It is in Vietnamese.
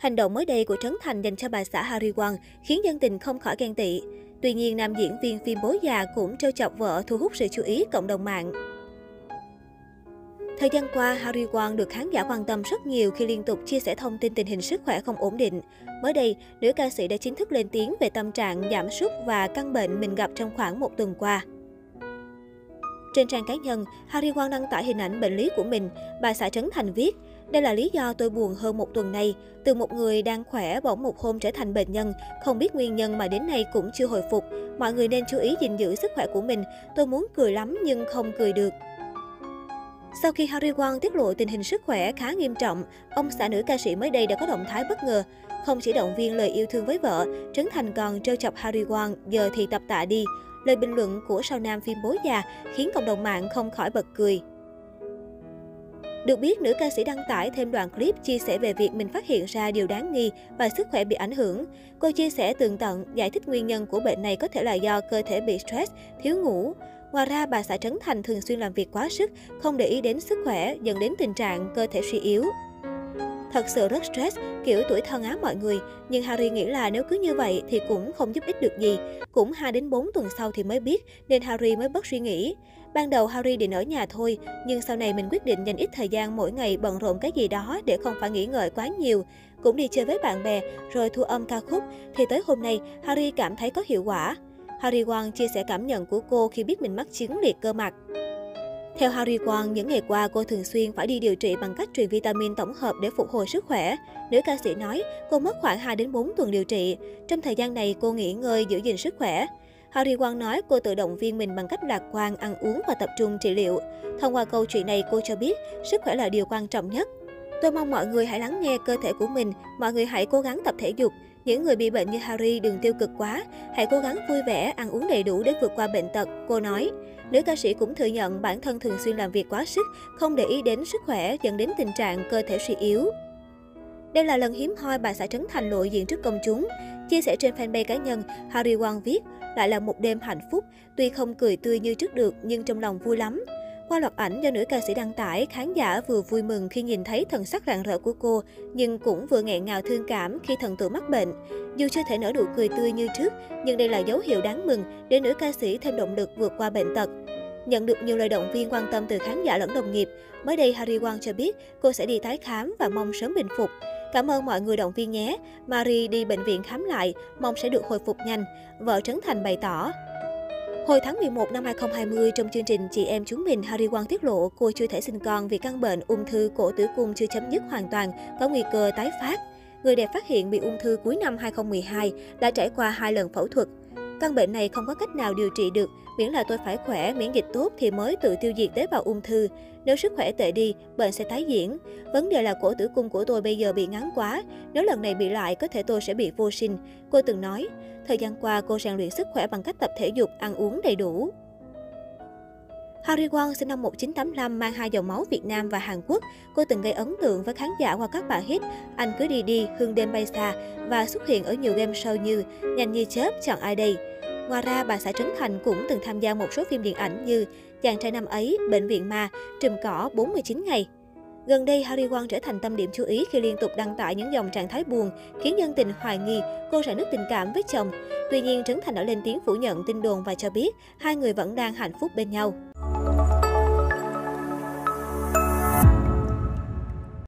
Hành động mới đây của Trấn Thành dành cho bà xã Harry Won khiến dân tình không khỏi ghen tị. Tuy nhiên, nam diễn viên phim Bố già cũng trêu chọc vợ thu hút sự chú ý cộng đồng mạng. Thời gian qua, Harry Won được khán giả quan tâm rất nhiều khi liên tục chia sẻ thông tin tình hình sức khỏe không ổn định. Mới đây, nữ ca sĩ đã chính thức lên tiếng về tâm trạng giảm sút và căn bệnh mình gặp trong khoảng một tuần qua. Trên trang cá nhân, Harry Won đăng tải hình ảnh bệnh lý của mình. Bà xã Trấn Thành viết, đây là lý do tôi buồn hơn một tuần nay. Từ một người đang khỏe bỗng một hôm trở thành bệnh nhân, không biết nguyên nhân mà đến nay cũng chưa hồi phục. Mọi người nên chú ý gìn giữ sức khỏe của mình. Tôi muốn cười lắm nhưng không cười được. Sau khi Harry Won tiết lộ tình hình sức khỏe khá nghiêm trọng, ông xã nữ ca sĩ mới đây đã có động thái bất ngờ. Không chỉ động viên lời yêu thương với vợ, Trấn Thành còn trêu chọc Harry Won, giờ thì tập tạ đi. Lời bình luận của sao nam phim bố già khiến cộng đồng mạng không khỏi bật cười. Được biết, nữ ca sĩ đăng tải thêm đoạn clip chia sẻ về việc mình phát hiện ra điều đáng nghi và sức khỏe bị ảnh hưởng. Cô chia sẻ tường tận, giải thích nguyên nhân của bệnh này có thể là do cơ thể bị stress, thiếu ngủ. Ngoài ra, bà xã Trấn Thành thường xuyên làm việc quá sức, không để ý đến sức khỏe, dẫn đến tình trạng cơ thể suy yếu. Thật sự rất stress, kiểu tuổi thân á mọi người. Nhưng Harry nghĩ là nếu cứ như vậy thì cũng không giúp ích được gì. Cũng 2 đến 4 tuần sau thì mới biết, nên Harry mới bất suy nghĩ. Ban đầu Harry định ở nhà thôi, nhưng sau này mình quyết định dành ít thời gian mỗi ngày bận rộn cái gì đó để không phải nghĩ ngợi quá nhiều. Cũng đi chơi với bạn bè, rồi thu âm ca khúc, thì tới hôm nay Harry cảm thấy có hiệu quả. Harry Wong chia sẻ cảm nhận của cô khi biết mình mắc chứng liệt cơ mặt. Theo Harry Quang, những ngày qua cô thường xuyên phải đi điều trị bằng cách truyền vitamin tổng hợp để phục hồi sức khỏe. Nữ ca sĩ nói cô mất khoảng 2 đến 4 tuần điều trị. Trong thời gian này cô nghỉ ngơi giữ gìn sức khỏe. Harry Quang nói cô tự động viên mình bằng cách lạc quan, ăn uống và tập trung trị liệu. Thông qua câu chuyện này, cô cho biết sức khỏe là điều quan trọng nhất. Tôi mong mọi người hãy lắng nghe cơ thể của mình, mọi người hãy cố gắng tập thể dục. Những người bị bệnh như Harry đừng tiêu cực quá, hãy cố gắng vui vẻ, ăn uống đầy đủ để vượt qua bệnh tật, cô nói. Nữ ca sĩ cũng thừa nhận bản thân thường xuyên làm việc quá sức, không để ý đến sức khỏe dẫn đến tình trạng cơ thể suy yếu. Đây là lần hiếm hoi bà xã Trấn Thành lộ diện trước công chúng. Chia sẻ trên fanpage cá nhân, Harry Won viết, lại là một đêm hạnh phúc, tuy không cười tươi như trước được nhưng trong lòng vui lắm. Qua loạt ảnh do nữ ca sĩ đăng tải, khán giả vừa vui mừng khi nhìn thấy thần sắc rạng rỡ của cô, nhưng cũng vừa nghẹn ngào thương cảm khi thần tượng mắc bệnh. Dù chưa thể nở nụ cười tươi như trước, nhưng đây là dấu hiệu đáng mừng để nữ ca sĩ thêm động lực vượt qua bệnh tật. Nhận được nhiều lời động viên quan tâm từ khán giả lẫn đồng nghiệp, mới đây Harry Won cho biết cô sẽ đi tái khám và mong sớm bình phục. Cảm ơn mọi người động viên nhé. Marie đi bệnh viện khám lại, mong sẽ được hồi phục nhanh. Vợ Trấn Thành bày tỏ. Hồi tháng 11 năm 2020, trong chương trình Chị em chúng mình, Harry Won tiết lộ cô chưa thể sinh con vì căn bệnh ung thư cổ tử cung chưa chấm dứt hoàn toàn, có nguy cơ tái phát. Người đẹp phát hiện bị ung thư cuối năm 2012, đã trải qua hai lần phẫu thuật. Căn bệnh này không có cách nào điều trị được, miễn là tôi phải khỏe, miễn dịch tốt thì mới tự tiêu diệt tế bào ung thư. Nếu sức khỏe tệ đi, bệnh sẽ tái diễn. Vấn đề là cổ tử cung của tôi bây giờ bị ngắn quá, nếu lần này bị lại có thể tôi sẽ bị vô sinh. Cô từng nói, thời gian qua cô rèn luyện sức khỏe bằng cách tập thể dục, ăn uống đầy đủ. Harry Won sinh năm 1985 mang hai dòng máu Việt Nam và Hàn Quốc. Cô từng gây ấn tượng với khán giả qua các bản hit Anh cứ đi đi, Hương đêm bay xa và xuất hiện ở nhiều game show như Nhanh như chớp, Chọn ai đây. Ngoài ra, bà xã Trấn Thành cũng từng tham gia một số phim điện ảnh như Chàng trai năm ấy, Bệnh viện ma, Trùm cỏ 49 ngày. Gần đây, Harry Won trở thành tâm điểm chú ý khi liên tục đăng tải những dòng trạng thái buồn, khiến dân tình hoài nghi cô rạn nứt tình cảm với chồng. Tuy nhiên, Trấn Thành đã lên tiếng phủ nhận tin đồn và cho biết hai người vẫn đang hạnh phúc bên nhau.